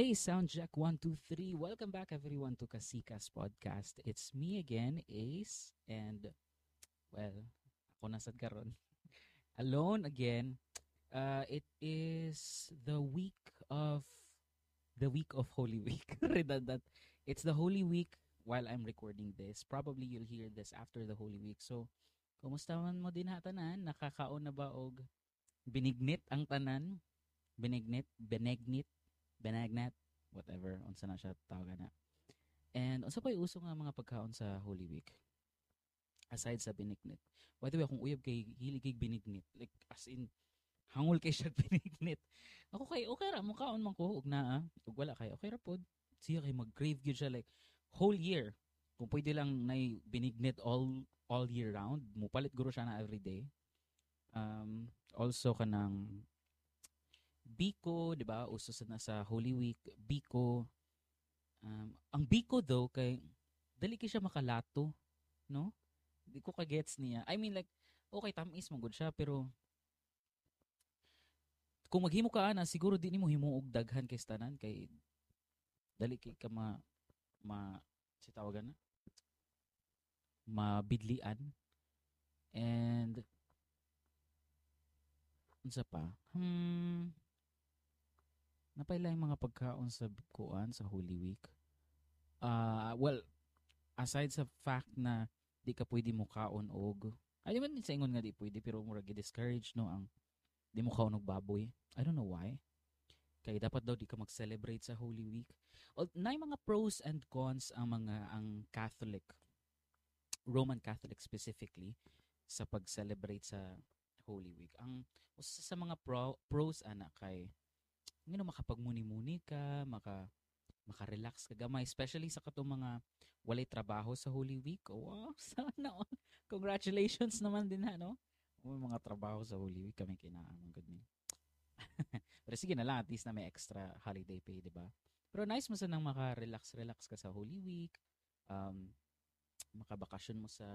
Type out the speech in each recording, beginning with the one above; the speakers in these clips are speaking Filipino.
Hey, Soundjack 123. Welcome back everyone to Kasikas Podcast. It's me again, Ace, and well, ako na sad karon. Alone again. Uh, it is the week of the week of Holy Week. Redundant. It's the Holy Week while I'm recording this. Probably you'll hear this after the Holy Week. So, kumusta man mo din tanan? Nakakaon na ba og binignit ang tanan? Binignit, benegnit, benagnat, whatever, unsa na siya tawagan na. And unsa pa uso nga mga pagkaon sa Holy Week? Aside sa binignit. By the way, akong uyab kay hilig kay binignit. Like as in hangol kay siya binignit. Ako kay okay ra mo kaon man ko ug naa, ug wala kay okay ra pod. Siya kay mag-crave gyud siya like whole year. Kung pwede lang na binignit all all year round, mupalit guro siya na every day. Um, also kanang Biko, 'di ba? Uso sa nasa Holy Week, Biko. Um, ang Biko though kay dali kay siya makalato, no? Di ko ka-gets niya. I mean like okay tamis mo good siya pero kung maghimo ka ana siguro di nimo himuog daghan kay tanan kay dali kay ka ma ma si tawagan na mabidlian and unsa pa hmm napaila yung mga pagkaon sa kuan sa Holy Week. Uh, well, aside sa fact na di ka pwede mo kaon og ay man sa ingon nga di pwede pero mura gi-discourage no ang di mo kaon og baboy. I don't know why. Kay dapat daw di ka mag-celebrate sa Holy Week. O, na mga pros and cons ang mga ang Catholic Roman Catholic specifically sa pag-celebrate sa Holy Week. Ang usa sa mga pro, pros ana kay ngano makapagmuni-muni ka, maka maka-relax ka gamay, especially sa katong mga walay trabaho sa Holy Week. Oh, wow, sana all. Congratulations naman din ha, no? May mga trabaho sa Holy Week kami kinaaman good me. Pero sige na lang, at least na may extra holiday pay, di ba? Pero nice mo sa nang maka-relax-relax ka sa Holy Week. Um, makabakasyon mo sa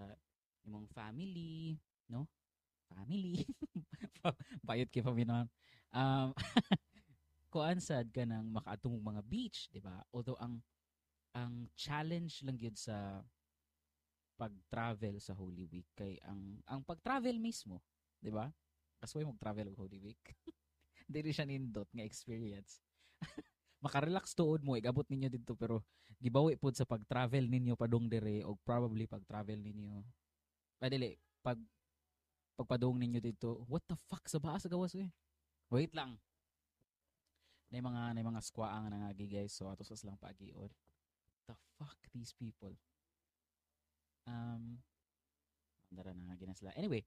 imong family, no? Family. Bayot kay paminon. Um, kuan sad ka nang makaatong mga beach, di ba? Although ang ang challenge lang gyud sa pag-travel sa Holy Week kay ang ang pag-travel mismo, di ba? Kasway mag-travel og Holy Week. Dili siya nindot nga experience. Maka-relax tuod mo, igabot ninyo dito pero gibawi pod sa pag-travel ninyo padung dire o probably pag-travel ninyo. Padili, pag pagpadung ninyo dito, what the fuck sa baas gawas eh. Wait lang na mga na mga squaang nangagi guys. So ato sa lang pagiod the fuck these people? Um andara na nga sila. Anyway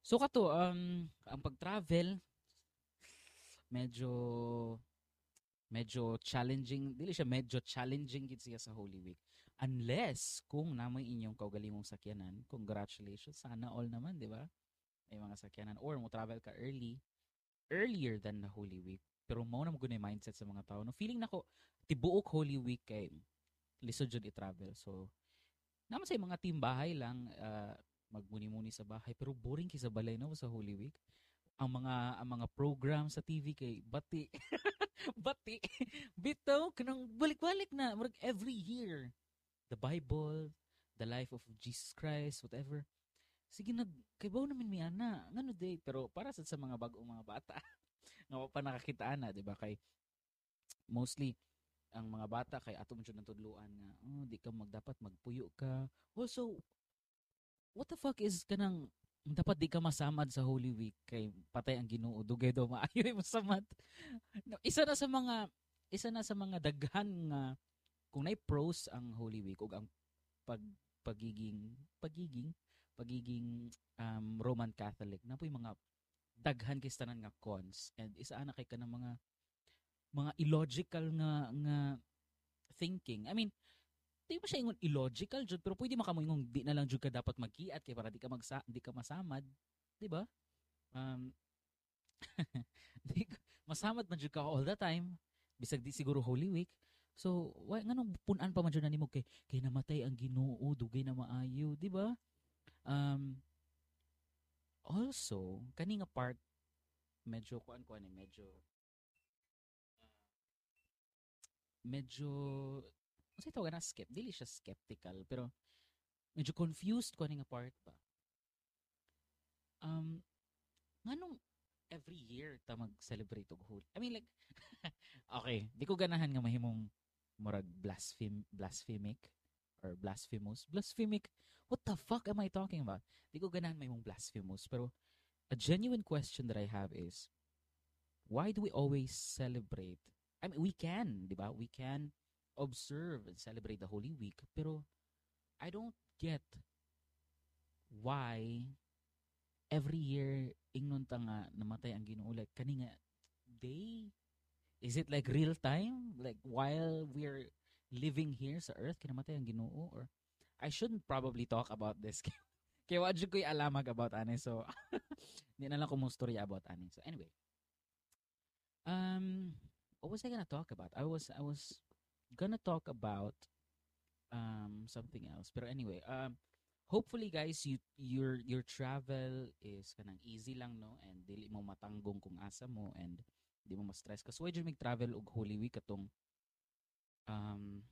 so kato um ang pag-travel medyo medyo challenging dili siya medyo challenging gid siya sa Holy Week. Unless kung namoy inyong kaugalingong sakyanan congratulations. Sana all naman di ba? May mga sakyanan. Or mo travel ka early earlier than the Holy Week pero mao na mo mindset sa mga tao. No feeling nako tibuok Holy Week kay lisod jud i-travel. So naman sa mga team bahay lang uh, magmuni-muni sa bahay pero boring kay sa balay no sa Holy Week. Ang mga ang mga program sa TV kay bati bati bitaw kanang balik-balik na murag every year the Bible, the life of Jesus Christ, whatever. Sige nag kay namin mi ana ngano day pero para sa, sa mga bagong mga bata nga pa nakakitaan na, di ba? Kay mostly ang mga bata kay ato man ng tudluan nga oh di ka magdapat magpuyo ka also what the fuck is kanang dapat di ka masamad sa Holy Week kay patay ang Ginoo dugay daw maayo mo samad isa na sa mga isa na sa mga daghan nga kung nay pros ang Holy Week ug ang pag pagiging pagiging pagiging um, Roman Catholic na po yung mga daghan kay tanan nga cons and isa ana kay kanang mga mga illogical nga nga thinking. I mean, di ba siya ingon illogical jud pero pwede maka ingon di na lang jud ka dapat magkiat kay para di ka magsa di ka masamad, di ba? Um di masamad man jud ka all the time bisag di siguro Holy Week. So, why nganong punan pa man jud nimo kay kay namatay ang Ginoo, dugay na maayo, di ba? Um also kani nga part medyo kuan kuan eh medyo medyo kasi tawag na skep, dili siya skeptical pero medyo confused ko nga part ba. Um nganong every year ta mag-celebrate og Huli? I mean like okay, di ko ganahan nga mahimong murag blaspheme blasphemic or blasphemous. Blasphemic. What the fuck am I talking about? Di ko ganahan mahimong blasphemous pero a genuine question that I have is why do we always celebrate? I mean, we can, di ba? We can observe and celebrate the Holy Week, pero I don't get why every year ingnon ta nga namatay ang Ginoo like kani day is it like real time like while we're living here sa earth kinamatay ang Ginoo or I shouldn't probably talk about this. Kaya wa jud ko'y alamag about ani. So hindi na lang ko mo story about ani. So anyway. Um what was I gonna talk about? I was I was gonna talk about um something else. Pero anyway um hopefully guys you your your travel is kanang easy lang no? And dili mo matanggong kung asa mo and di mo ma-stress. Kasi why mig travel og Holy Week katong um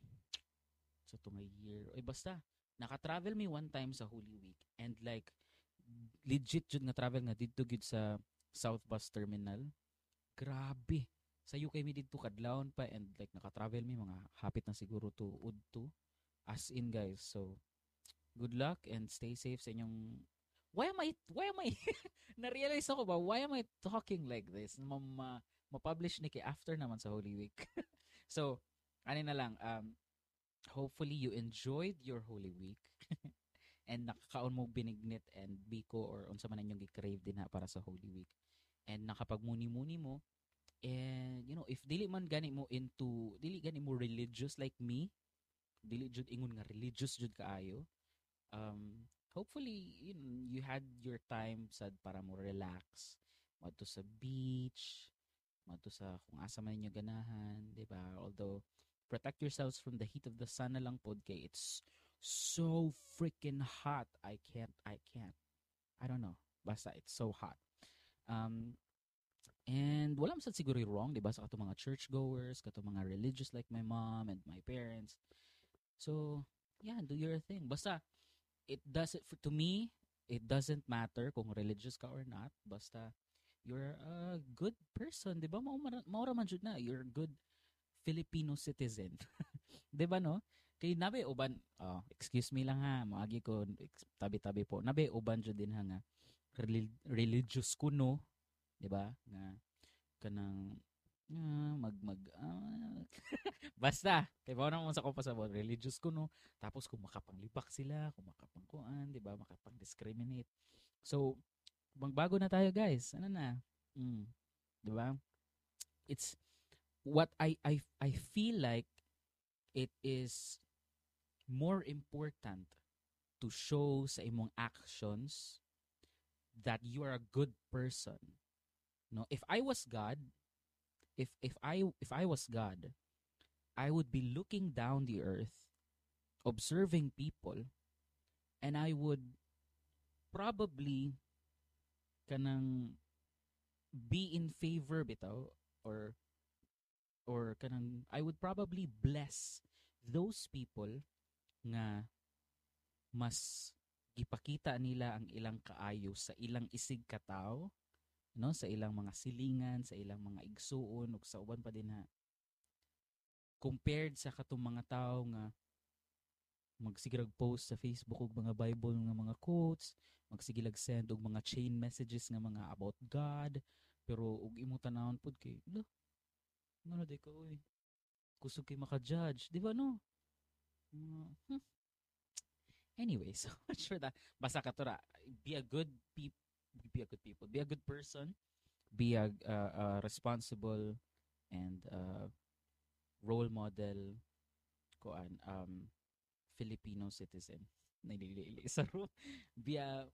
sa so year oy basta naka-travel mi one time sa Holy Week and like legit jud nga travel nga didto gid sa South Bus Terminal. Grabe! Sa UK mi didto kadlawon pa and like naka-travel mi mga hapit na siguro to udto as in guys so good luck and stay safe sa inyong why am I why am I na-realize ako ba why am I talking like this? Ma, ma, ma-publish ni kay after naman sa Holy Week. So ano na lang um hopefully you enjoyed your Holy Week and nakakaon mo binignit and biko or unsa man inyong gi-crave din ha para sa Holy Week. And nakapagmuni-muni mo and you know if dili man gani mo into dili gani mo religious like me dili jud ingon nga religious jud kaayo um, hopefully you, know, you had your time sad para mo relax. Madto sa beach madto sa kung asa man niyo ganahan di ba? Although protect yourselves from the heat of the sun na lang pod kay it's so freaking hot. I can't I can't. I don't know. Basta it's so hot. Um and wala man siguro wrong di ba? Sa kato mga churchgoers kato mga religious like my mom and my parents. So yeah do your thing. Basta it doesn't to me it doesn't matter kung religious ka or not. Basta you're a good person 'di ba? Maura man na you're good Filipino citizen. 'di ba no? Kay nabe uban oh, excuse me lang ha moagi ko tabi-tabi po. Nabe uban jud din ha nga religious kuno 'di ba? Nga kanang uh, mag mag uh, basta kay ba naman sa ko pasabot religious ko no? Tapos kung makapanglibak sila kung makapangkuan di ba? Makapang-discriminate. So magbago na tayo guys. Ano na? Mm, di ba? It's what I I I feel like it is more important to show sa imong actions that you are a good person. No if I was God if if I if I was God, I would be looking down the earth, observing people, and I would probably kanang be in favor bitaw or or kanang I would probably bless those people nga mas gipakita nila ang ilang kaayo sa ilang isig kataw no sa ilang mga silingan, sa ilang mga igsuon ug sa uban pa din ha. Compared sa katong mga tao nga magsigirag post sa Facebook og mga Bible nga mga quotes, magsigilag send og mga chain messages nga mga about God, pero ug imo tanawon pud kay, ano di ka oy. Kusog kay maka-judge, di ba no? Uh, hmm. Anyway, so much for that. Basta ka be a good people be a good people, be a good person, be a, uh, a responsible and uh, role model kuan um Filipino citizen. Nililili sa Be a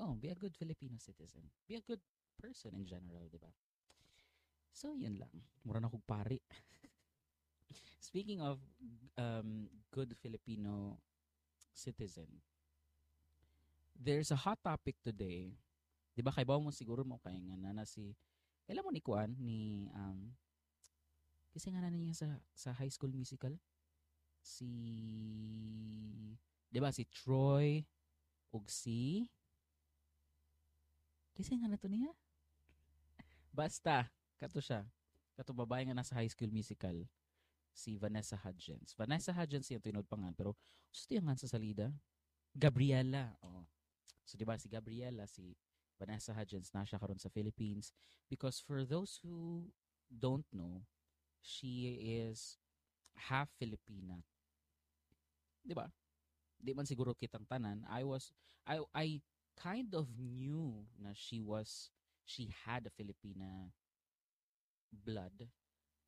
oh, be a good Filipino citizen. Be a good person in general, di ba? So, yun lang. Mura na kong pari. Speaking of um, good Filipino citizen, there's a hot topic today Di ba kay mo siguro mo kay nga na si Kailan mo ni kuan ni um Kasi nga na niya sa sa High School Musical si 'di ba si Troy ug si Kasi nga na to niya. Basta kato siya. Kato babae nga nasa High School Musical si Vanessa Hudgens. Vanessa Hudgens yung tinod pangan pero gusto yung nga sa salida. Gabriela. Oh. So 'di ba si Gabriela si Vanessa Hudgens na siya karon sa Philippines because for those who don't know, she is half Filipina. 'Di ba? Di man siguro kitang tanan. I was I I kind of knew na she was she had a Filipina blood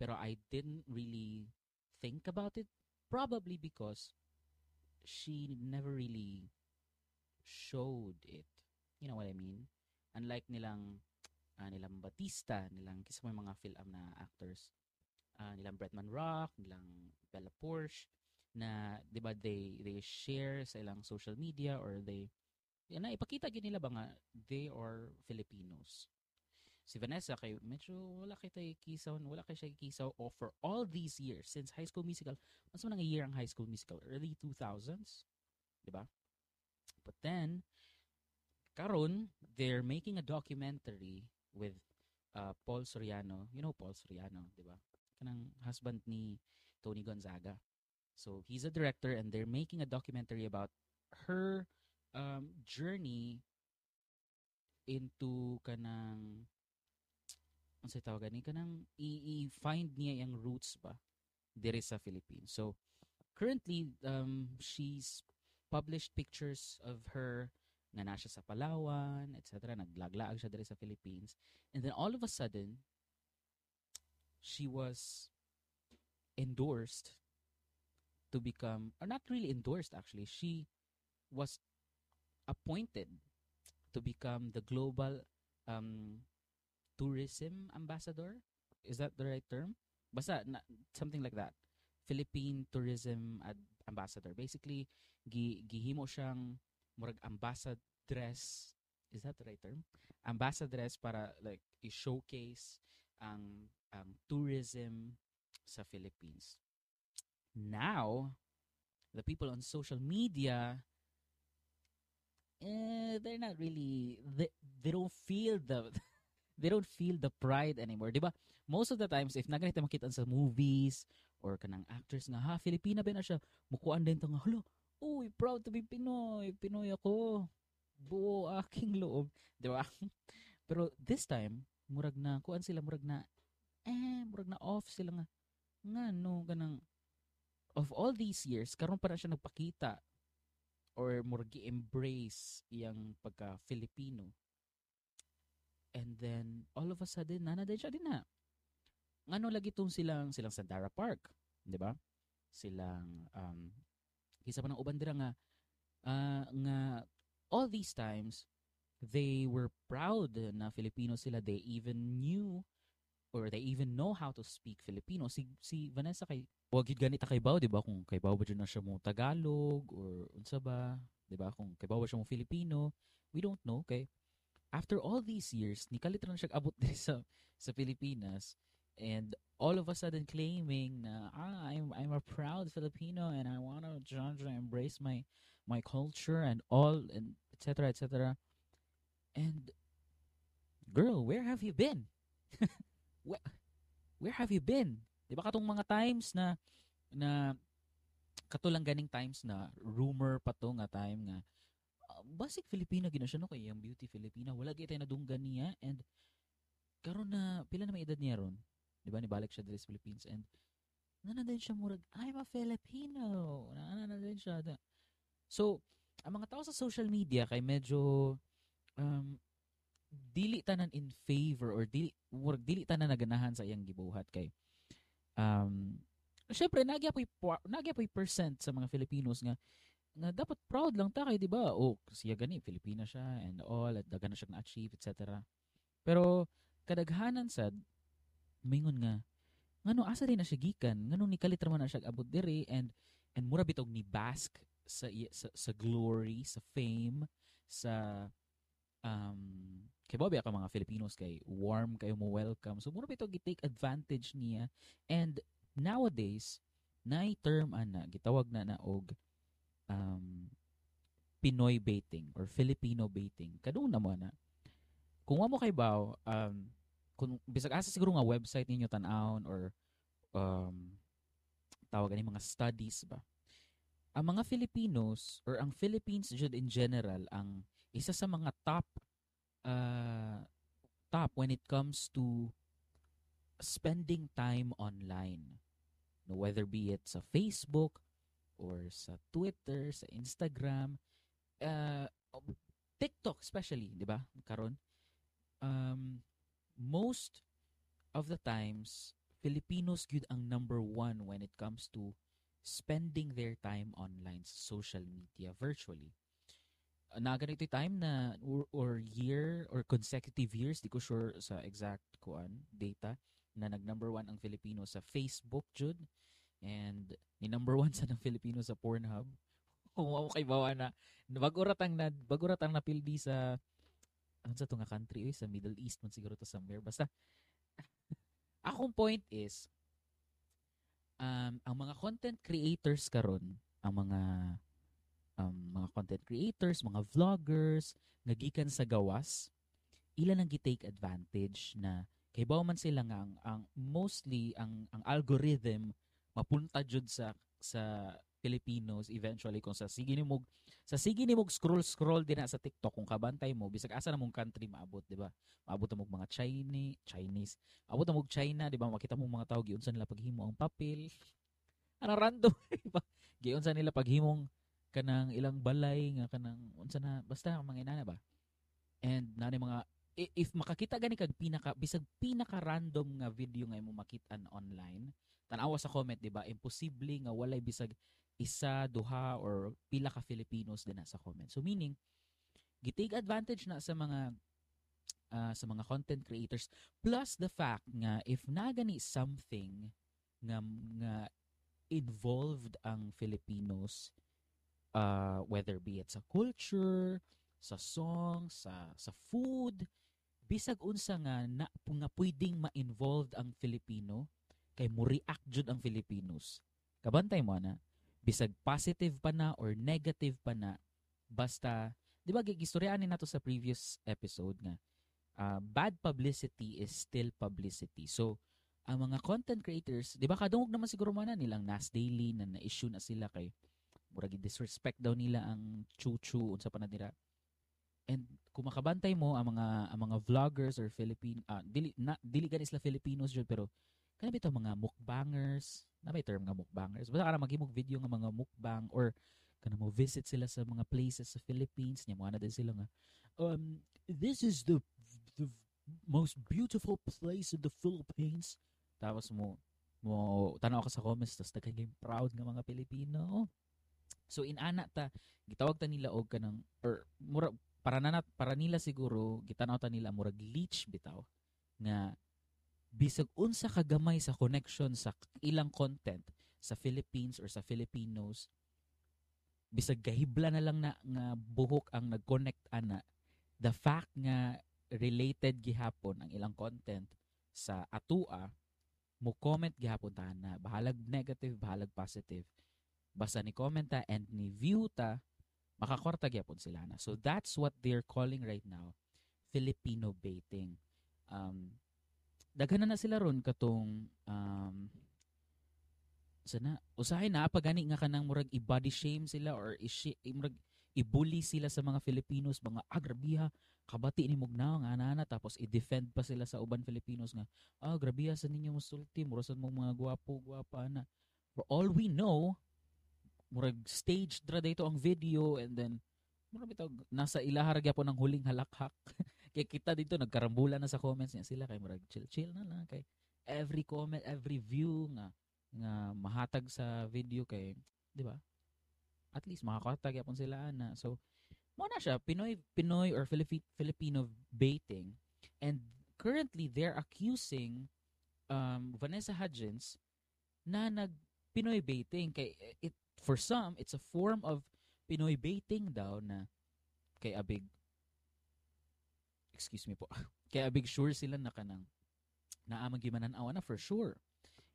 pero I didn't really think about it probably because she never really showed it. You know what I mean? Unlike nilang uh, nilang Batista, nilang kisa mo mga film na actors, uh, nilang Bretman Rock, nilang Bella Porsche, na 'di ba they they share sa ilang social media or they yan na ipakita gid nila ba nga they are Filipinos si Vanessa kay medyo wala kay tay kisaw wala kay siya kisaw oh, for all these years since High School Musical mas man nga year ang High School Musical early 2000s di ba? But then karon they're making a documentary with uh, Paul Soriano. You know Paul Soriano di ba? Kanang husband ni Tony Gonzaga. So he's a director and they're making a documentary about her um, journey into kanang ano sa tawagan ni kanang i-find niya yung roots ba dire sa Philippines. So currently um, she's published pictures of her nga na siya sa Palawan, etc. Naglaglaag siya dire sa Philippines. And then all of a sudden, she was endorsed to become, or not really endorsed actually, she was appointed to become the global um, tourism ambassador. Is that the right term? Basta, na, something like that. Philippine tourism ad- ambassador. Basically, gi, gihimo siyang murag ambassadress. Is that the right term? Ambassadress para like i-showcase ang ang tourism sa Philippines now the people on social media eh, they're not really they, they don't feel the they don't feel the pride anymore. Di ba? Most of the times if naganito makita sa movies or kanang actors nga ha Filipina ba na siya mukuan din to nga halo uy proud to be Pinoy. Pinoy ako. Buo aking loob. Di ba? Pero this time murag na kuan sila murag na eh murag na off sila nga nga no kanang of all these years, karon pa na siya nagpakita or murgi embrace iyang pagka Filipino. And then all of a sudden nana din siya din na. Ngano lagi tong silang silang Sandara Park, 'di ba? Silang um kisa pa ng uban dira nga uh, nga all these times they were proud na Filipino sila. They even knew or they even know how to speak Filipino. Si, si Vanessa kay Huwag gid ganita kay Bao, di ba? Kung kay Bao ba na siya mo Tagalog or unsa ba, di ba? Kung kay Bao ba siya mo Filipino, we don't know. Okay? After all these years, ni kalit na siya abot din sa sa Pilipinas and all of a sudden claiming na ah, I'm I'm a proud Filipino and I want to embrace my my culture and all and etc etc. And girl, where have you been? where, where have you been? Di ba katong mga times na na katulang ganing times na rumor pa to nga time nga basic Filipina gina siya no kay yung beauty Filipina. Wala gyud na dunggan niya. And karon na pila na may edad niya ron? Di ba ni balik siya diri sa Philippines. And nana din siya murag I'm a Filipino. Nana na din siya. So ang mga tao sa social media kay medyo um, dili tanan in favor or dili murag dili tanan naganahan sa iyang gibuhat kay um, syempre, nagya po nagya po percent sa mga Filipinos nga nga dapat proud lang ta kay di ba? O siya gani Filipina siya and all at dagan na siya na-achieve etc pero kadaghanan sad mingon nga ngano asa din na siya gikan? Ngano ni kalit man na siya abot diri? And and mura bitog ni bask sa, sa sa glory sa fame sa um kay Bobby ka mga Filipinos kay warm kayo mo welcome. So mura ba ito gi-take advantage niya. And nowadays na term ana gitawag na na og um, Pinoy baiting or Filipino baiting. Kadung na mo na. Kung mo kay baw um, kung bisag asa siguro nga website ninyo tan-awon or um, tawag ani mga studies ba ang mga Filipinos or ang Philippines jud in general ang isa sa mga top uh, top when it comes to spending time online. No, whether be it sa Facebook or sa Twitter, sa Instagram, uh, TikTok especially, di ba? Karon um, most of the times Filipinos gyud ang number one when it comes to spending their time online sa social media virtually na ganito time na or, or year or consecutive years di ko sure sa exact kuan data na nag number one ang Filipino sa Facebook jud and ni number one sa ng Filipino sa Pornhub. Wow, kay bawa na. Baguratang na baguratang napildi sa ano sa tunga country? Eh, sa Middle East man siguro to somewhere. Basta akong point is um, ang mga content creators karon ang mga um, mga content creators, mga vloggers, nga gikan sa gawas, ila nang gi-take advantage na kay bawo man sila nga ang, ang mostly ang ang algorithm mapunta jud sa sa Filipinos eventually kung sa sige ni mog sa sige ni mog scroll scroll din na sa TikTok kung kabantay mo. Bisag asa na mong country maabot di ba? Maabot mo mga Chinese Chinese. Abot na mog China di ba? Makita mo mga tao giunsa nila paghimo ang papel. Ana random giunsa nila paghimong kanang ilang balay nga kanang unsa na basta mga inana ba? And nani mga if makakita gani kag pinaka bisag pinaka random nga video nga imo makita online tan-awa sa comment di ba? Imposible nga walay bisag isa duha or pila ka Filipinos din na sa comment. So meaning gitake advantage na sa mga uh, sa mga content creators. Plus the fact nga if na gani something nga nga involved ang Filipinos uh, whether be it sa culture, sa song, sa sa food, bisag unsa nga na nga pwedeng ma-involved ang Filipino kay mo react jud ang Filipinos. Kabantay mo na bisag positive pa na or negative pa na basta di ba gigistoryaan nato sa previous episode nga uh, bad publicity is still publicity. So ang mga content creators, di ba kadungog naman siguro man na nilang Nas Daily na na-issue na sila kay murag disrespect daw nila ang chuchu unsa pa na dira and kung makabantay mo ang mga ang mga vloggers or Philippine uh, dili na, dili gan isla Filipinos jud pero kana bitaw mga mukbangers? Na may term nga mukbangers? Basta kana maghimog video nga mga mukbang or kana mo visit sila sa mga places sa Philippines. Nya na din sila nga. Um this is the the most beautiful place in the Philippines. Tapos mo mo tanaw ka sa comments tapos nagkaging proud nga mga Pilipino. So inana ta gitawag ta nila og kanang or mura para na para nila siguro gitanaw ta nila murag leech bitaw nga bisag unsa kagamay sa connection sa ilang content sa Philippines or sa Filipinos bisag gahibla na lang na nga buhok ang nag-connect ana the fact nga related gihapon ang ilang content sa atua mo comment gihapon ta na bahalag negative bahalag positive. Basta ni comment ta and ni view ta makakwarta gyapon sila na so that's what they're calling right now Filipino baiting. Um daghan na, sila ron katong um sana usahay na pa gani nga kanang murag i-body shame sila or i murag i-bully sila sa mga Filipinos mga agrabiha kabati ni mugnaw nga ana tapos i-defend pa sila sa uban Filipinos nga ah grabiha sa ninyo musulti murasan mo mga gwapo gwapa na. For all we know murag stage dra dito ang video and then murag bitaw nasa ilahar po ng huling halakhak kay kita dito nagkarambulan na sa comments niya sila kay murag chill chill na lang kay every comment every view nga nga mahatag sa video kay di ba? At least makakatag yapon sila na so mo na siya Pinoy Pinoy or Filipino Filipino baiting and currently they're accusing um, Vanessa Hudgens na nag Pinoy baiting kay it for some, it's a form of Pinoy baiting daw na kay abig excuse me po. Kaya big sure sila na kanang naamang gimanan-awa na for sure.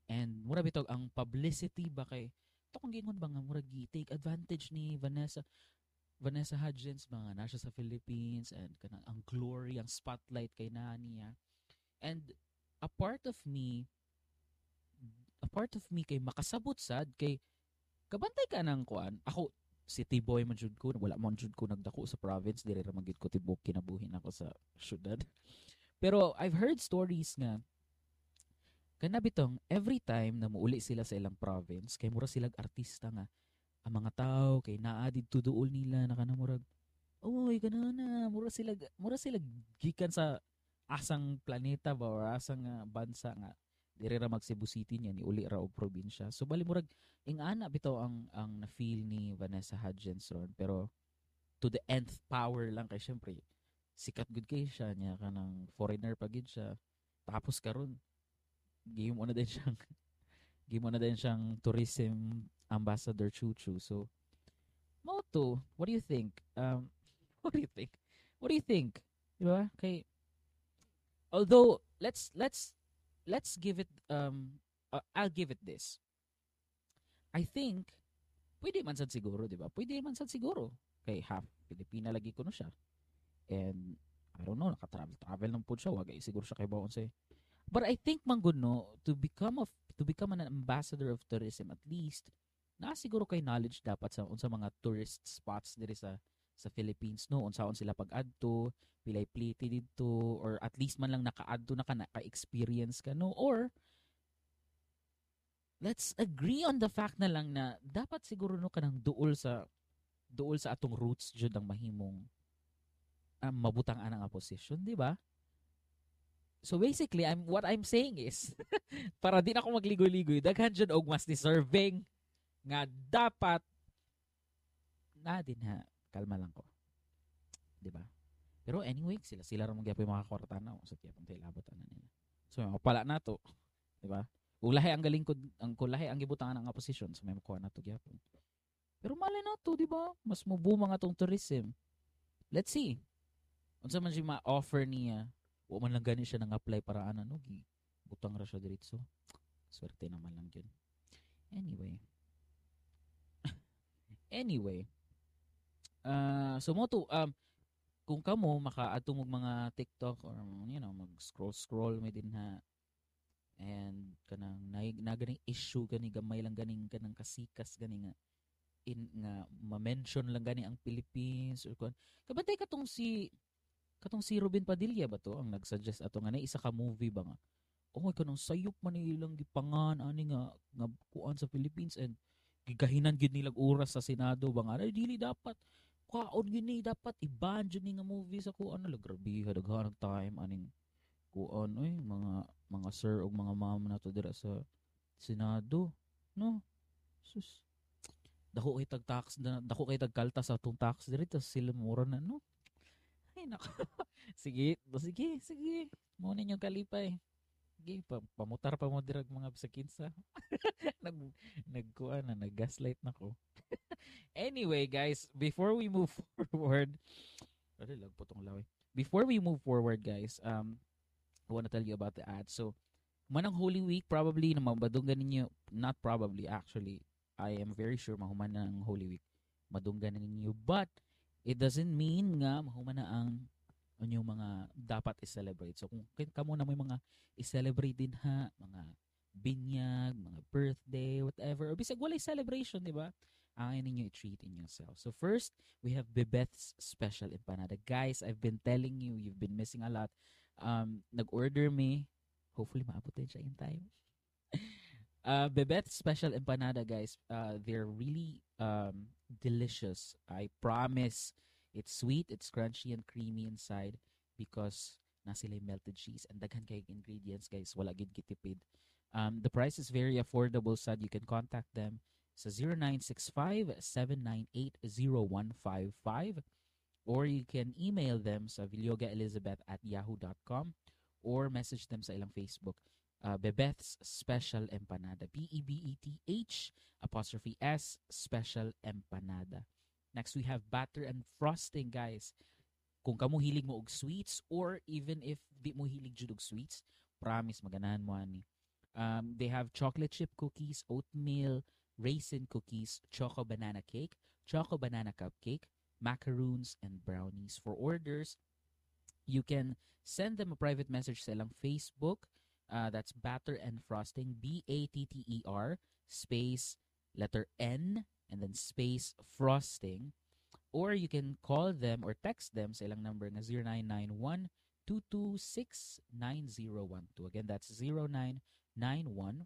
And mura bitog ang publicity ba kay to kung gingon ba nga mura gi take advantage ni Vanessa Vanessa Hudgens mga na siya sa Philippines and kanang ang glory ang spotlight kay nani niya. And a part of me a part of me kay makasabot sad kay kabantay ka nang kuan ako city boy man jud ko wala man jud ko nagdako sa province dire ra magid ko tibok kinabuhi ako sa syudad. Pero I've heard stories nga kana bitong every time na muuli sila sa ilang province kay mura silag artista nga ang mga tao kay naa didto duol nila na kana murag oy kana na mura sila mura sila gikan sa asang planeta ba or asang uh, bansa nga dire ra mag Cebu City niya ni uli ra og probinsya so bali murag ing ana bitaw ang ang na feel ni Vanessa Hudgens ron pero to the nth power lang kay syempre sikat good kay siya niya kanang foreigner pa gid siya tapos karon game mo na din siyang game mo na din siyang tourism ambassador chuchu so Moto, what do you think? Um, what do you think? What do you think? Di ba? Kay, although, let's, let's, let's give it, um, uh, I'll give it this. I think, pwede man sad siguro, di ba? Pwede man sad siguro. Kay half Pilipina lagi ko no siya. And, I don't know, naka-travel-travel ng po siya. Wagay siguro siya kay Baon say. But I think man good, no, to become of to become an ambassador of tourism at least na siguro kay knowledge dapat sa unsa mga tourist spots diri sa sa Philippines no unsaon sila pag-adto pilay pliti didto or at least man lang naka-adto na ka naka-experience ka no or let's agree on the fact na lang na dapat siguro no kanang duol sa duol sa atong roots jud ang mahimong um, mabutang anang nga position, di ba? So basically, I'm what I'm saying is para di na ako magligoy-ligoy, daghan jud og mas deserving nga dapat na din ha. Kalma lang ko. 'Di ba? Pero anyway, sila sila ra mo gyapon mga kwartana sa tiyapon tay labot ana nila. So mapala na to, 'di ba? Ug lahi ang galing ko ang kulahi ang gibutangan nga position so may makuha na to gyapon. Pero mali na to, 'di ba? Mas mubuma nga tong tourism. Let's see. Unsa man siya ma-offer niya? Wa man lang gani siya nang apply para ana no gi butang ra siya diretso. Swerte naman lang yun. Anyway. anyway. Uh, so mo to, um, kung kamo makaadto mo mga TikTok or you know mag scroll scroll may din ha and kanang na, na ganing issue gani gamay lang ganing kanang kasikas gani nga in nga ma-mention lang gani ang Philippines or kon kabantay katong si katong si Ruben Padilla ba to? Ang nagsuggest ato nga na isa ka movie ba nga? Oh kanang sayop man ilang gipangan ani nga nga kuan sa Philippines and gigahinan gid nilag oras sa Senado ba nga? Dili dapat kaon gini dapat iban jud ni nga movie sa kuan. Na grabe daghan ng time aning kuan. Oy mga mga sir ug mga ma'am na to dira sa Senado no? Sus. Dako kay tag tax dako kay tag kalta sa atong tax diri tas sila mura na no? Ay nako. Sige sige sige. Mo ninyo kalipay. Sige pa, pamutar pa mo dirag mga bisakinsa nag nagkuan na naggaslight na anyway guys before we move forward ano lag putong lawi. before we move forward guys um I want to tell you about the ad. So manang Holy Week probably na mabadunggan ninyo not probably actually I am very sure mahuman na ang Holy Week. Madunggan ninyo but it doesn't mean nga mahuman na ang inyong mga dapat i-celebrate. So kung kamo na may mga i-celebrate din ha? Mga binyag mga birthday whatever. Or bisag walay celebration di ba ang ninyo i-treat in yourself. So first, we have Bebeth's Special Empanada. Guys, I've been telling you, you've been missing a lot. Um, nag-order me. Hopefully, maabot din siya in time. uh, Bebeth's Special Empanada, guys. Uh, they're really um, delicious. I promise. It's sweet, it's crunchy, and creamy inside because na sila melted cheese and daghan kay ingredients guys wala gid gitipid um the price is very affordable sad you can contact them sa 0965-798-0155 or you can email them sa vilyogaelizabeth at yahoo.com or message them sa ilang Facebook. Uh, Bebeth's Special Empanada. B-E-B-E-T-H apostrophe S Special Empanada. Next, we have batter and frosting, guys. kung kamo hilig mo og sweets or even if di mo hilig jud og sweets, promise maganahan mo ani. Um, they have chocolate chip cookies, oatmeal, raisin cookies, choco banana cake, choco banana cupcake, macaroons, and brownies. For orders, you can send them a private message sa ilang Facebook. Uh, that's Batter and Frosting, B-A-T-T-E-R, space, letter N, and then space, frosting. Or you can call them or text them sa ilang number na 0991 226 9012. Again, that's 0991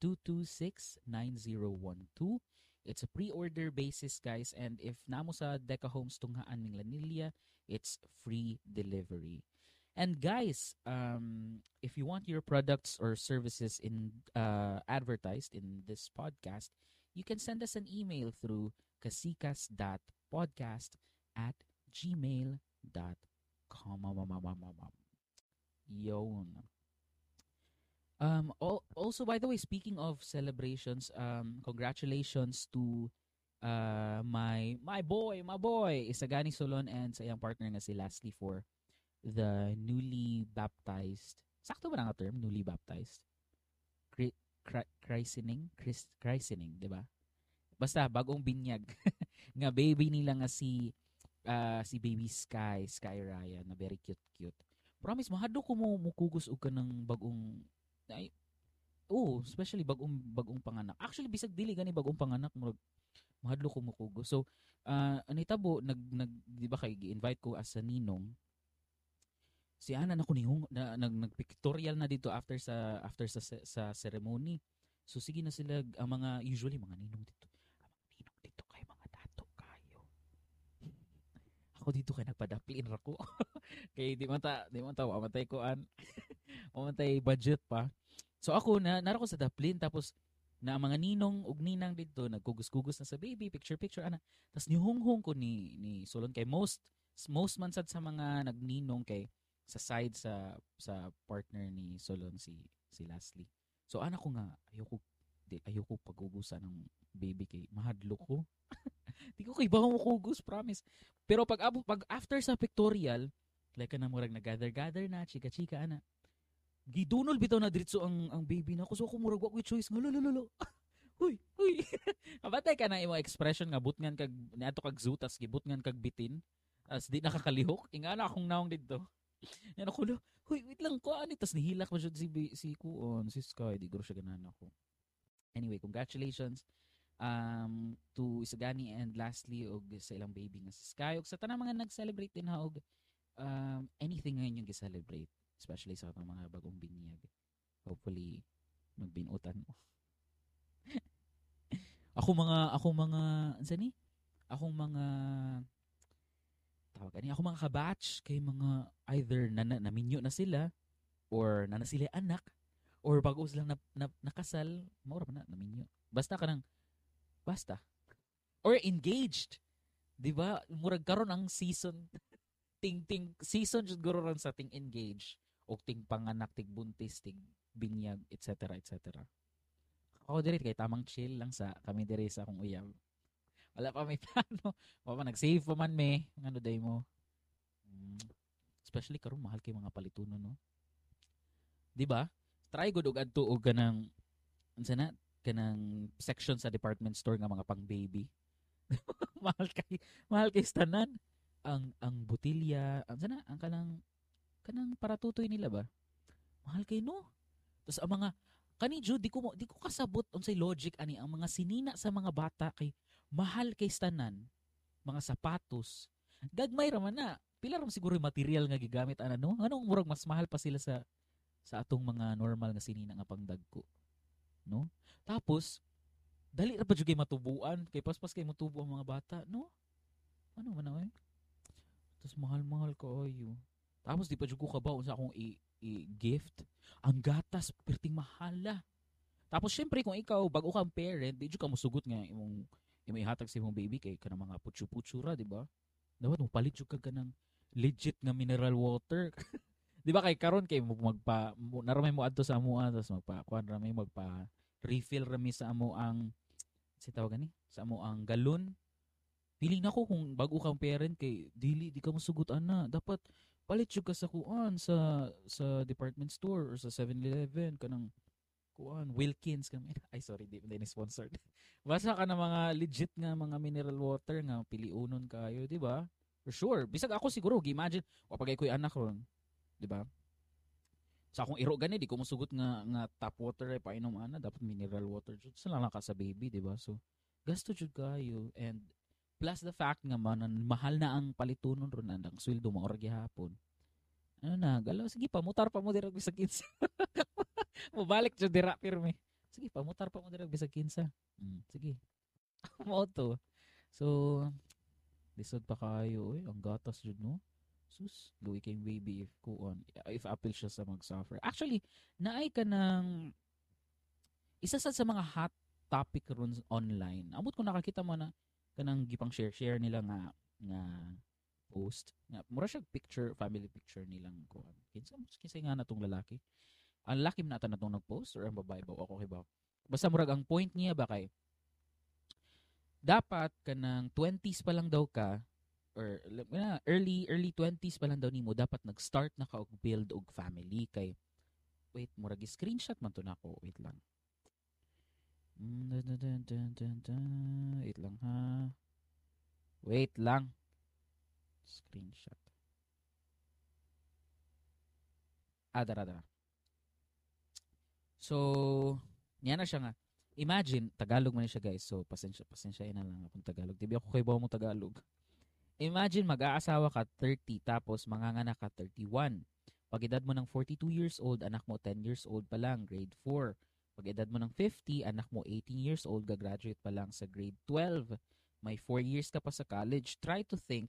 226 9012. It's a pre-order basis, guys. And if namo sa Deca Homes tunghaan ning Lanilla, it's free delivery. And guys, um, if you want your products or services in uh, advertised in this podcast, you can send us an email through kasikas.podcast at gmail.com. Yun. Um, also, by the way, speaking of celebrations, um, congratulations to uh, my my boy, my boy, Isagani Solon and sa iyang partner na si Lastly for the newly baptized. Sakto ba nga term? Newly baptized? Cri- cri- christening? Christ, christening, di ba? Basta, bagong binyag. nga baby nila nga si uh, si baby Sky, Sky Ryan, na very cute-cute. Promise, mahado ko mo mukugos og ka ng bagong ay, oh, especially bagong bagong panganak. Actually bisag dili gani bagong panganak murag mahadlo ko mukugos. So, uh, anitabo nag nag di ba kay gi-invite ko as a ninong si Ana na ko nihong na, nag nagpictorial na dito after sa after sa sa ceremony. So sige na sila ang mga usually mga ninong dito ako dito kay nagpadaplin ra ko. kay di man ta di man ta amatay ko an. amatay budget pa. So ako na nara ko sa daplin tapos na mga ninong ug ninang dito nagkugos-kugos na sa baby picture picture ana. Tapos nihunghong ko ni ni Solon kay most most man sad sa mga nagninong kay sa side sa sa partner ni Solon si si Leslie. So ana ko nga ayoko di, ayoko pagugusan ng baby kay mahadlo ko. Di ko kay bahong kugos, promise. Pero pag, pag after sa pictorial, like na murag na gather gather na, chika-chika ana. Gidunol bitaw na diretso ang ang baby na ko so ko murag wa ko choice lolo Huy, huy. Abatay ka na imong expression nga butngan kag niadto kag zutas gibutngan kag bitin. As di nakakalihok, ingana akong naong didto. Yan ako, huy, wait lang ko ani tas nihilak pa si si kuon, si Sky, di guro siya ganan ako. Anyway, congratulations um, to Isagani and lastly og sa ilang baby nga si Sky. Og sa tanang mga nag-celebrate din ha og um, anything ngayon yung gi-celebrate especially sa mga bagong binyag. Hopefully magbinutan mo. Ako mga ako mga ansa ni? Akong mga tawag ani ako mga kabatch kay mga either na, na naminyo na sila or na na sila anak or bago sila na, na, nakasal maura pa na naminyo. Basta ka nang Basta. Or engaged. 'Di ba? Murag karon ang season ting ting season jud guro ron sa ting engage o ting panganak ting buntis ting binyag etc etc. Ako diri kay tamang chill lang sa kami diri sa akong uyab. Wala pa may plano. Wala pa nag-save pa man me. Ano day mo? Mm. Especially karon mahal kay mga palituno no. 'Di ba? Try gud og adto og kanang unsa na kanang section sa department store nga mga pang baby. mahal kay mahal kay stanan ang ang botilya, ang sana ang kanang kanang para tutoy nila ba? Mahal kay no. Tapos ang mga kani Jude, di ko di ko kasabot unsay logic ani ang mga sinina sa mga bata kay mahal kay stanan mga sapatos. Gagmay ra man na. Pila ra siguro yung material nga gigamit ana no? Anong murag mas mahal pa sila sa sa atong mga normal nga sinina nga pangdagko. No? Tapos, dali ra pa jud matubuan kay paspas kay matubo ang mga bata, no? Ano man ay? Tapos mahal-mahal ko ayo. Tapos di pa jud ko kabaw sa akong i, i gift. Ang gatas perting mahala. Tapos syempre kung ikaw bago kang parent, di jud ka musugot nga imong imong ihatag sa imong baby kay kanang mga putsu-putsura, di ba? Dapat mo palit jud ka kanang legit nga mineral water. di ba kay karon kay magpa naramay mo adto sa amuan tapos magpa kuan ramay magpa refill rami sa amo ang si tawag ni sa amo ang galon. Feeling nako kung bago kang parent kay dili di ka masugot ana dapat palit jud ka sa kuan sa sa department store or sa 7-Eleven kanang kuan Wilkins kami ay sorry di hindi sponsored. Basta ka na mga legit nga mga mineral water nga piliunon kayo di ba? For sure. Bisag ako siguro imagine wa pagay koy anak ron di ba sa akong iro gani di ko musugot nga nga tap water ay painom ana dapat mineral water jud sa lang ka sa baby di ba so gasto jud kayo and Plus the fact nga man, mahal na ang palitunon ron ang sweldo mo or gihapon. Ano na, galaw, sige, pamutar pa mo dirag bisag kinsa. Mabalik jud dira pirmi. Sige, pamutar pa mo dirag bisag kinsa. Mm, sige. mo to. So, lisod pa kayo, eh. Ang gatas jud no. Sus, luwi kayong baby if kuon. If apple siya sa mag-suffer. Actually, naay ka ng isa sa, sa mga hot topic ron online. Amot ko nakakita mo na kanang gipang share share nila nga nga post nga mura siya picture family picture nilang kuan kinsa kinsa nga natong lalaki ang man na natong nag-post or ang babae ba ako kay ba basta murag ang point niya ba kay dapat kanang 20s pa lang daw ka or early early 20s pa lang daw nimo dapat nag-start na ka og build og family kay wait murag screenshot man to nako wait lang Mm. Wait lang ha. Wait lang. Screenshot. Ah, dara, dara. So, yan na siya nga. Imagine, Tagalog man siya guys. So, pasensya, pasensya na lang akong Tagalog. Di ako kay mo Tagalog? Imagine, mag-aasawa ka 30 tapos manganganak ka 31. Pag edad mo ng 42 years old, anak mo 10 years old pa lang, grade 4 pag edad mo ng 50, anak mo 18 years old, gagraduate pa lang sa grade 12. May 4 years ka pa sa college. Try to think,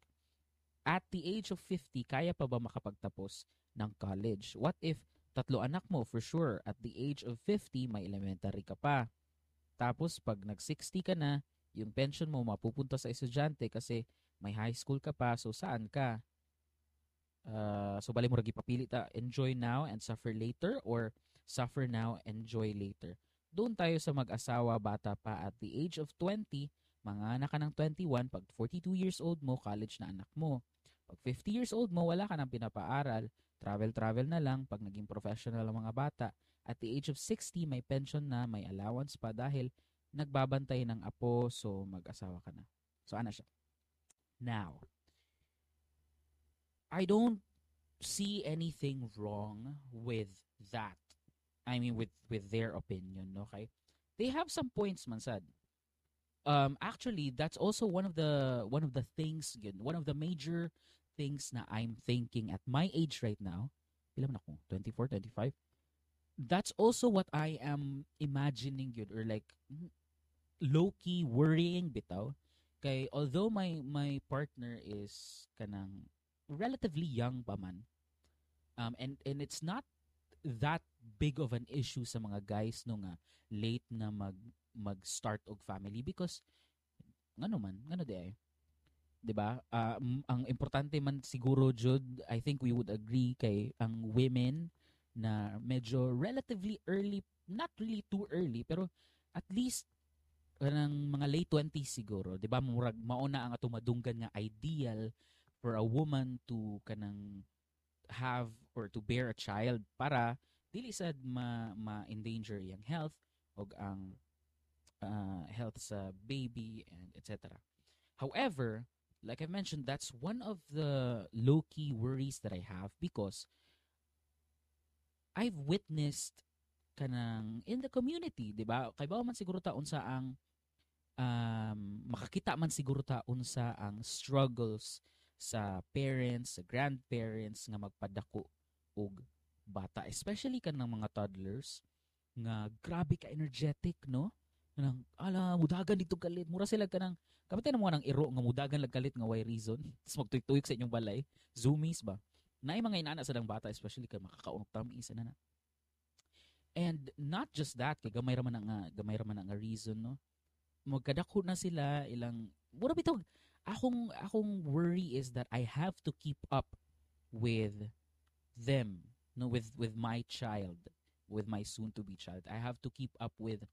at the age of 50, kaya pa ba makapagtapos ng college? What if tatlo anak mo, for sure, at the age of 50, may elementary ka pa. Tapos, pag nag-60 ka na, yung pension mo mapupunta sa estudyante kasi may high school ka pa, so saan ka? Uh, so, bali mo ragi papili ta, enjoy now and suffer later or suffer now, enjoy later. Doon tayo sa mag-asawa, bata pa at the age of 20, mga anak ka ng 21, pag 42 years old mo, college na anak mo. Pag 50 years old mo, wala ka nang pinapaaral, travel-travel na lang pag naging professional ang mga bata. At the age of 60, may pension na, may allowance pa dahil nagbabantay ng apo, so mag-asawa ka na. So, ano siya? Now, I don't see anything wrong with that. I mean with with their opinion, okay? They have some points man sad. Um actually that's also one of the one of the things one of the major things na I'm thinking at my age right now. Pila man ako? 24, 25? That's also what I am imagining yun or like low-key worrying bitaw. Kay although my my partner is kanang relatively young pa man, um, and and it's not that big of an issue sa mga guys no nga late na mag mag-start og family because ngano man ngano di ay? 'di ba? Uh, ang importante man siguro jud I think we would agree kay ang women na medyo relatively early not really too early pero at least kanang mga late 20s siguro 'di ba murag mauna ang atong madunggan nga ideal for a woman to kanang have or to bear a child para dili sad ma ma-endanger yang health og ang uh, health sa baby and etc. However, like I mentioned, that's one of the low-key worries that I have because I've witnessed kanang in the community, 'di ba? Kay ba man siguro ta unsa ang um, makakita man siguro ta unsa ang struggles sa parents, sa grandparents nga magpadako og bata, especially kan ng mga toddlers nga grabe ka energetic, no? Nang ala mudagan dito kalit, mura sila kanang na mo nang iro nga mudagan lag kalit nga why reason. Tapos magtuyok sa inyong balay, zoomies ba? Naay mga inana sa dang bata especially kay makakaunok tamis na na. And not just that, kay gamay ra man nga gamay ra man nga reason, no? Magkadako na sila ilang mura bitaw akong akong worry is that I have to keep up with them no with with my child with my soon to be child i have to keep up with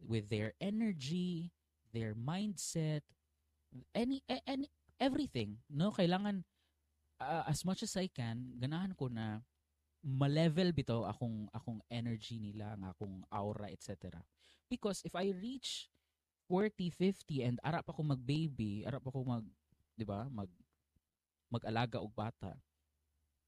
with their energy their mindset any, any everything, no? Kailangan uh, as much as I can, ganahan ko na ma-level bito akong akong energy nila, ang akong aura, etc. Because if I reach 40, 50 and arap ako mag-baby, arap ako mag, 'di ba? Mag mag-alaga og bata.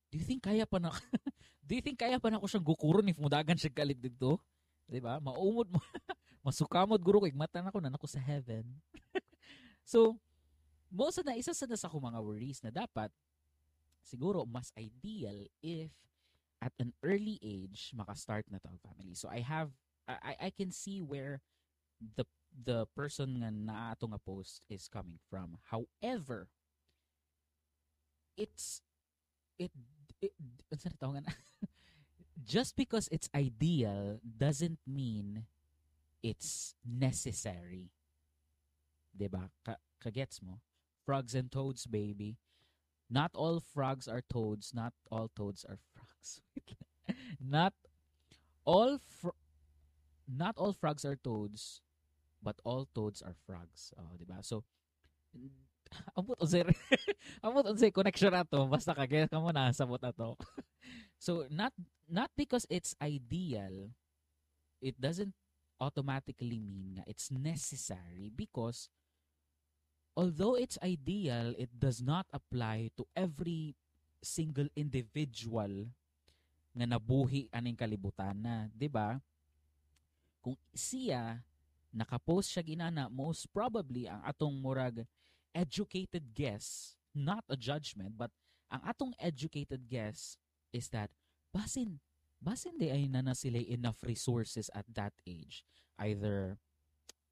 Do you think kaya pa na Do you think kaya pa na ako siyang gukuron if mudagan siya kalit dito? 'Di ba? Maumod mo. Masukamod guro ko mata na ko na nako sa heaven. so, most na isa sa nasa ko mga worries na dapat siguro mas ideal if at an early age maka-start na to family. So I have I I can see where the the person nga na ato nga post is coming from. However, it's it it, just because it's ideal doesn't mean it's necessary. 'Di ba? Ka kagets mo? Frogs and toads, baby. Not all frogs are toads, not all toads are frogs. not all fr- not all frogs are toads, but all toads are frogs. Oh, di ba? So amot unsay amot unsay connection ato basta kagaya ka mo na sabot ato. so not not because it's ideal, it doesn't automatically mean nga it's necessary because although it's ideal, it does not apply to every single individual nga nabuhi aning kalibutan na, 'di ba? Kung siya nakapost siya ginana, most probably ang atong murag educated guess, not a judgment, but ang atong educated guess is that basin basin di ay na na sila enough resources at that age either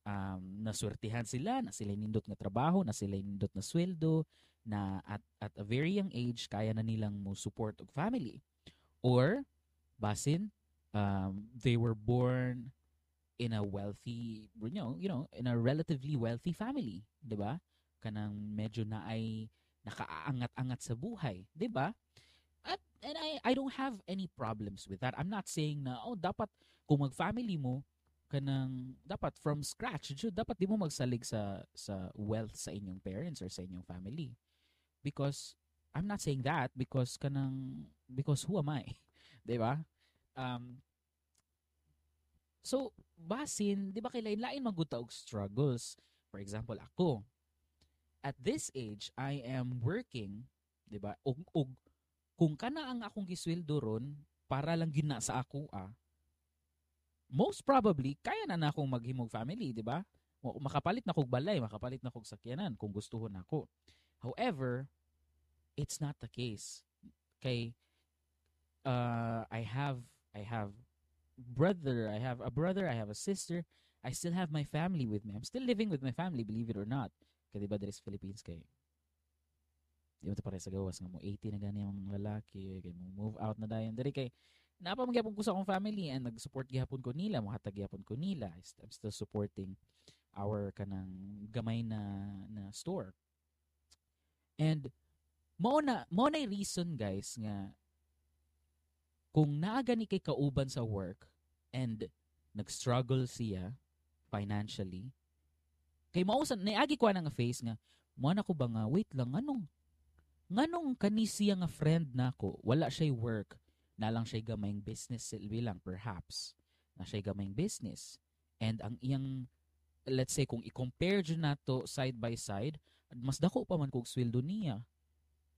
um, naswertihan sila, na sila nindot nga trabaho, na sila nindot na sweldo, na at, at a very young age, kaya na nilang mo support og family. Or, basin, um, they were born in a wealthy, you know, you know, in a relatively wealthy family, 'di ba? Kanang medyo na ay nakaaangat-angat sa buhay, 'di ba? At and I I don't have any problems with that. I'm not saying na oh dapat kung mag-family mo kanang dapat from scratch jud dapat di mo magsalig sa sa wealth sa inyong parents or sa inyong family because I'm not saying that because kanang because who am I 'di ba um so basin di ba kay lain-lain maguta og struggles for example ako at this age I am working 'di ba og, og kung kana ang akong gisweldo ron para lang gina sa ako ah most probably, kaya na na akong maghimog family, di ba? Makapalit na kog balay, makapalit na kog sakyanan kung gustuhon nako. However, it's not the case. Kay uh, I have I have brother, I have a brother, I have a sister. I still have my family with me. I'm still living with my family, believe it or not. Kaya diba, there is Philippines kay di mo pare sa gawas nga mo 80 na gani ang lalaki kay mo move out na dayon diri kay napamagyapon ko sa akong family and nag-support gihapon ko nila, mohatag gihapon ko nila. I'm still supporting our kanang gamay na na store. And mo na mo na reason guys nga kung naaga ni kay kauban sa work and nag-struggle siya financially kay mao sa niagi ko nga face nga mo na ko ba nga? Wait lang nganong nganong kani siya nga friend nako? Wala siya work. Na lang siya gamayng business silbi lang perhaps na siya gamayng business. And ang iyang let's say kung i-compare jud nato side by side mas dako pa man kog sweldo niya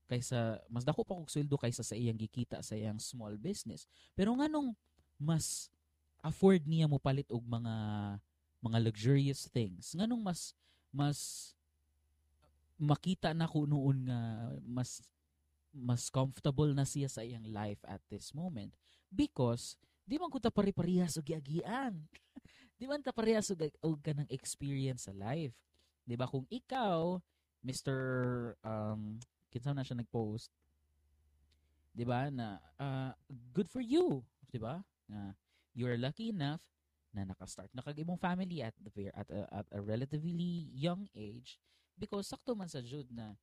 kaysa mas dako pa kog sweldo kaysa sa iyang gikita sa iyang small business pero nganong mas afford niya mo palit og mga mga luxurious things nganong mas mas makita na ko noon nga mas mas comfortable na siya sa iyang life at this moment because di man ko ta pare-parehas og giagian di man ta parehas og, og kanang experience sa life di ba kung ikaw Mr. um kinsa na siya nag-post? Di ba? Na uh, good for you. Di ba? Na you are lucky enough na naka-start na kag imong family at the at a, at a relatively young age because sakto man sa Jude na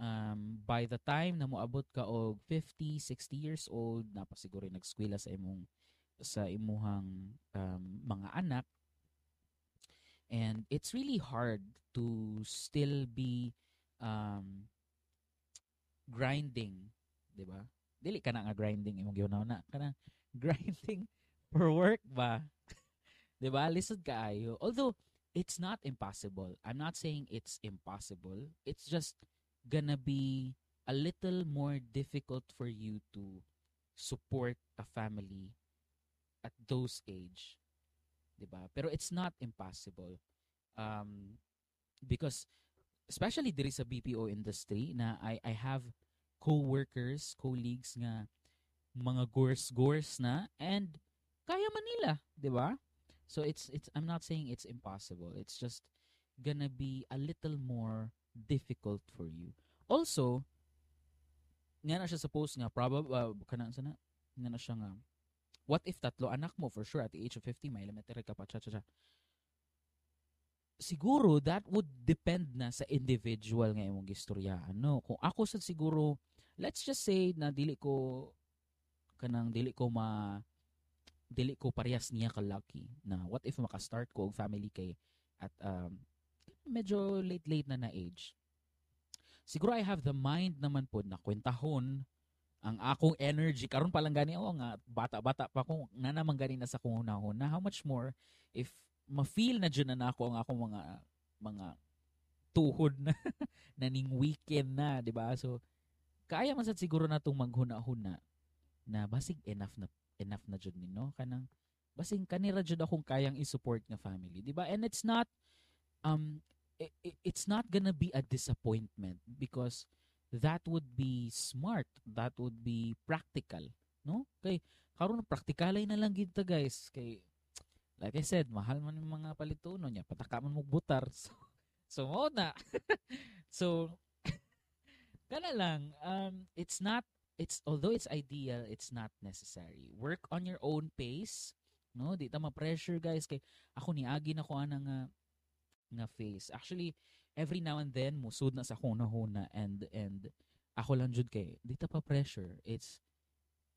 um, by the time na moabot ka og 50, 60 years old, napasiguro nagskwela sa imong sa imuhang um, mga anak, and it's really hard to still be um grinding, 'di ba? Dili ka na nga grinding imong giunaw na kana grinding for work ba? 'Di ba? Lisod kaayo. Although it's not impossible. I'm not saying it's impossible. It's just gonna be a little more difficult for you to support a family at those age. 'Di ba? Pero it's not impossible. Um because especially diri sa BPO industry na I I have co-workers, colleagues nga mga gores-gores na and kaya Manila, 'di ba? So it's it's I'm not saying it's impossible. It's just gonna be a little more difficult for you. Also, nga na siya suppose nga probably uh, kana sana nga na siya nga what if tatlo anak mo for sure at the age of 50 may elementary ka pa cha cha cha siguro that would depend na sa individual nga imong gistoryaan no? Kung ako sa siguro let's just say na dili ko kanang dili ko ma dili ko parehas niya ka lucky na what if maka-start ko og family kay at um, medyo late late na na age. Siguro I have the mind naman po na kwentahon ang akong energy. Karon pa lang gani ako nga bata-bata pa ko nga naman gani na sa kung hunahon na how much more if ma-feel na dyan na ako ang akong mga mga tuhod na naning weekend na, 'di ba? So kaya man sad siguro natong maghuna-huna na basig enough na enough na jud ni no kanang basing kanira jud akong kayang i-support nga family, 'di ba? And it's not um it's not gonna be a disappointment because that would be smart that would be practical no kay karon praktikalay na lang gid ta guys kay like I said mahal man yung mga palituno niya pataka man mo butar so so mo na. So kana lang um it's not it's although it's ideal it's not necessary. Work on your own pace no? Di ta ma-pressure guys. Kay ako ni agi na ko ana nga nga face. Actually, every now and then musud na sa huna-huna and and ako lang jud kay dito pa pressure. It's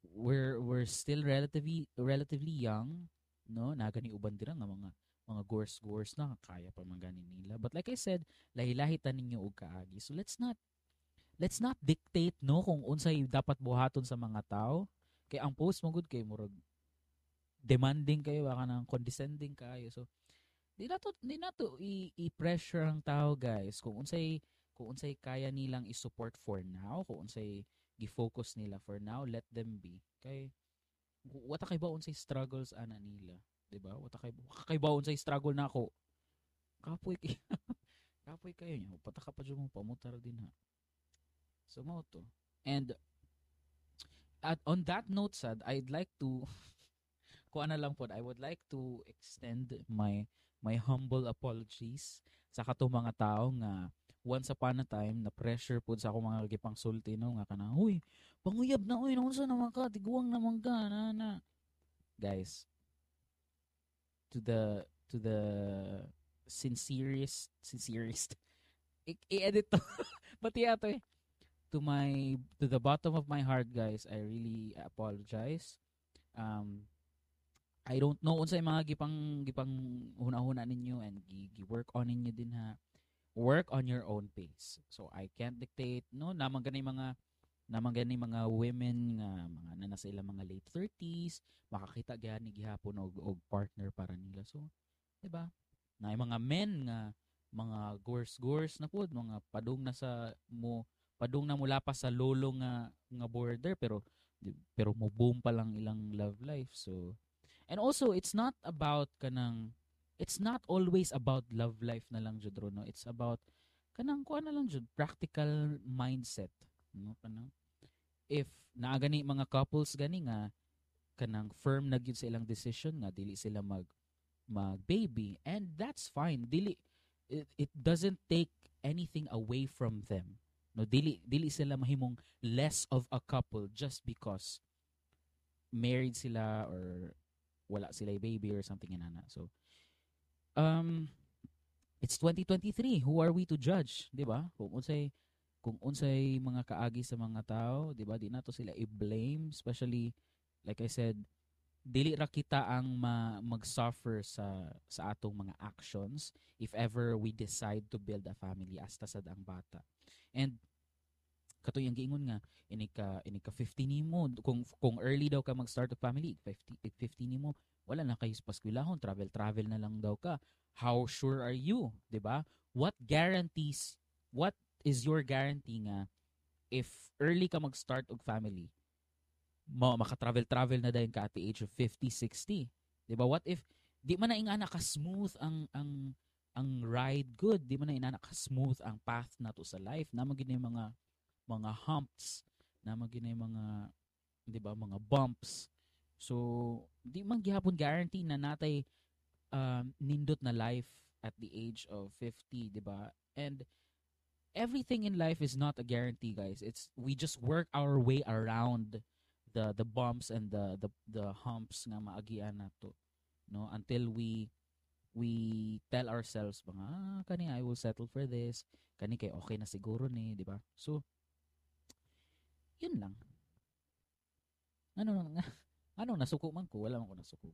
we're we're still relatively relatively young, no? Nagani uban dira nga mga mga gores gores na kaya pa man nila. But like I said, lahi-lahi ta ninyo og kaagi. So let's not let's not dictate no kung unsay dapat buhaton sa mga tao. Kay ang post mo good kay murag demanding kayo baka nang condescending kayo. So di na to di na to i-pressure ang tao guys kung unsay kung unsay kaya nilang i-support for now kung unsay gi-focus nila for now let them be kay wata kay ba unsay struggles ana nila di ba? Wata kay kay ba unsay struggle na ako? Kapoy kay kapoy kayo nya pataka pa jud mo pamutar din ha? So mo to. And at on that note sad I'd like to kung ano lang po I would like to extend my my humble apologies sa kato mga tao nga once upon a time na pressure pud sa ako mga gipang sulti no nga kana huy panguyab na oy unsa naman ka tiguang naman ka na na guys to the to the sincerest sincerest i-edit to pati ato eh to my to the bottom of my heart guys I really apologize um I don't know unsay mga gipang gipang huna-huna ninyo and gi-work on ninyo din ha. Work on your own pace. So I can't dictate no namang ganay mga namang gani mga women nga mga na nasa ilang mga late 30s makakita gani gihapon og og partner para nila. So, 'di ba? Na mga men nga mga gores na pud mga padung na sa mo padung na mula pa sa lolo nga nga border pero pero mo boom pa lang ilang love life. So, And also, it's not about kanang, it's not always about love life na lang jud no. It's about kanang kuan na lang jud practical mindset, no kanang if naa gani mga couples gani nga kanang firm na gyud sa ilang decision nga dili sila mag mag baby and that's fine dili it, it doesn't take anything away from them no dili dili sila mahimong less of a couple just because married sila or wala sila baby or something inana. So, um, it's 2023. Who are we to judge, di ba? Kung unsay kung unsay mga kaagi sa mga tao, di ba? Di nato sila i-blame, especially like I said, dili ra kita ang ma- mag-suffer sa sa atong mga actions if ever we decide to build a family hasta sad ang bata. And kato yung giingon nga ini ka ini ka 50 nimo kung kung early daw ka mag-start of family 50 50 nimo wala na kayo paskwilahon travel travel na lang daw ka how sure are you ba what guarantees what is your guarantee nga if early ka mag-start og family mo maka-travel-travel na dayon ka at the age of 50, 60. 'Di ba? What if di man na ingana ka smooth ang ang ang ride good, di man na ingana ka smooth ang path na to sa life. Na magina mga mga humps, na magina mga 'di ba, mga bumps. So, di man gihapon guarantee na natay um, nindot na life at the age of 50, 'di ba? And everything in life is not a guarantee, guys. It's we just work our way around the the bumps and the the the humps nga maagian nato no until we we tell ourselves mga ah, kani I will settle for this kani kay okay na siguro ni di ba so yun lang ano nga ano nasuko man ko wala man ko nasuko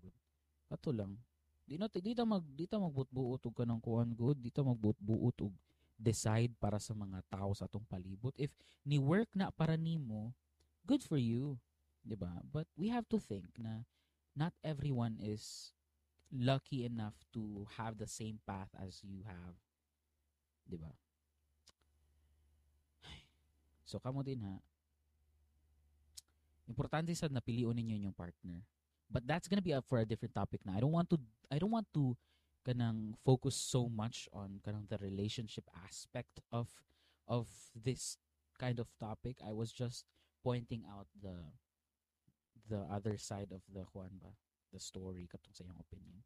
ato lang di na dito mag dito magbutbuot og kanang kuan good dito magbutbuot og decide para sa mga tao sa atong palibot if ni work na para nimo good for you 'di ba? But we have to think na not everyone is lucky enough to have the same path as you have. 'Di ba? So kamo din ha. Importante sad na piliun ninyo yung partner. But that's gonna be up for a different topic na. I don't want to I don't want to kanang focus so much on kanang the relationship aspect of of this kind of topic. I was just pointing out the the other side of the Juan ba? The story katong sa iyong opinion.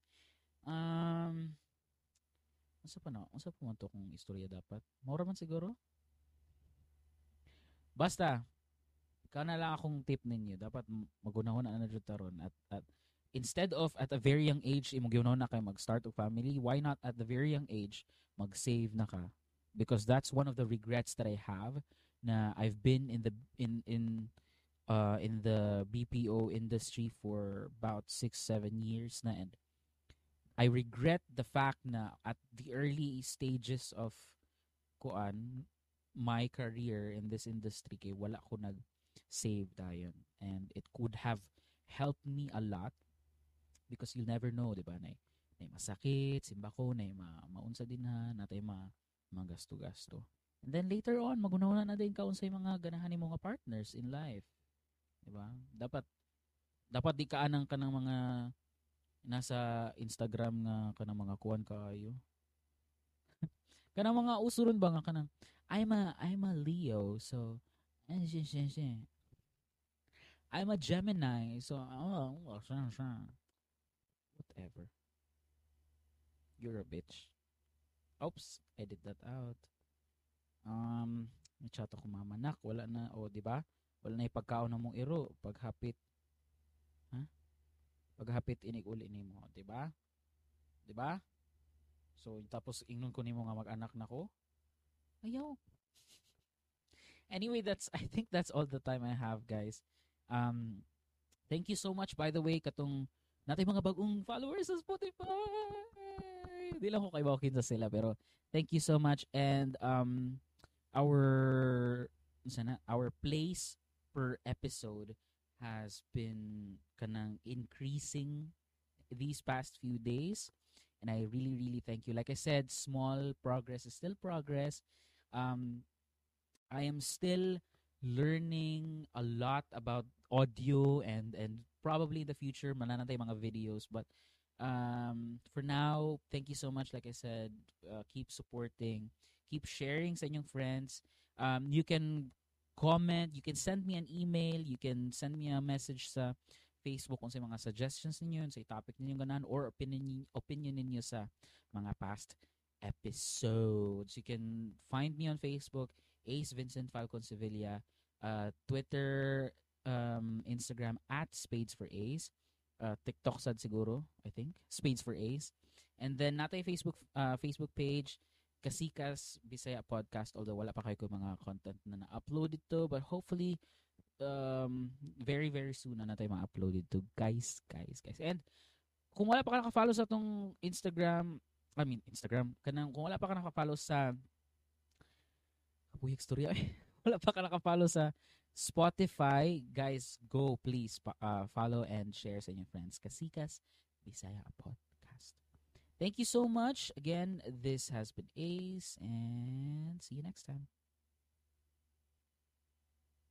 Um, Unsa pa na? Unsa pa man to kung istorya dapat? Mura man siguro? Basta, ikaw lang akong tip ninyo. Dapat magunahon na na taron at, at instead of at a very young age imong gunahon na kay mag-start a family, why not at the very young age mag-save na ka? Because that's one of the regrets that I have na I've been in the in in uh, in the BPO industry for about six, seven years na and I regret the fact na at the early stages of kuan my career in this industry kay wala ko nag save dayon and it could have helped me a lot because you'll never know di ba nay nay masakit simba ko nay ma maunsa din ha natay ma magasto-gasto and then later on magunahon na din kaon sa mga ganahan ni mga partners in life Di ba? Dapat dapat di kaanang ka ng mga nasa Instagram nga kanang mga kuan kayo. kanang mga usuron ba nga kanang I'm a I'm a Leo so eh, I'm a Gemini so oh, whatever. You're a bitch. Oops, edit that out. Um, may chat ako mamanak, wala na, o, oh, di ba? wala na ipagkaon mong iro. Paghapit ha paghapit inig uli nimo di ba? Di ba? So tapos ingnon ko nimo nga mag-anak nako ayaw. Anyway that's i think that's all the time i have guys um thank you so much by the way katong natay mga bagong followers sa Spotify. Di lang ko kay Bawkin sa sila pero thank you so much. And um our sana our place per episode has been kanang increasing these past few days. And I really really thank you. Like I said small progress is still progress. Um I am still learning a lot about audio and and probably in the future mananatay mga videos. But um for now thank you so much. Like I said uh, keep supporting. Keep sharing sa inyong friends. Um you can comment, you can send me an email, you can send me a message sa Facebook kung sa mga suggestions ninyo, sa topic ninyo ganan, or opinion, opinion ninyo sa mga past episodes. You can find me on Facebook, Ace Vincent Falcon Sevilla, uh, Twitter, um, Instagram, at Spades for Ace, uh, TikTok sad siguro, I think, Spades for Ace. And then natay Facebook uh, Facebook page, Kasikas Bisaya Podcast although wala pa kayo mga content na na-upload ito but hopefully um, very, very soon na natin ma-upload ito. Guys, guys, guys. And kung wala pa ka nakafollow sa tong Instagram, I mean, Instagram, kanang, kung wala pa ka nakafollow sa Kapuyik Storya, wala pa ka nakafollow sa Spotify, guys, go please uh, follow and share sa inyong friends. Kasikas Bisaya Podcast. Thank you so much. Again, this has been Ace and see you next time.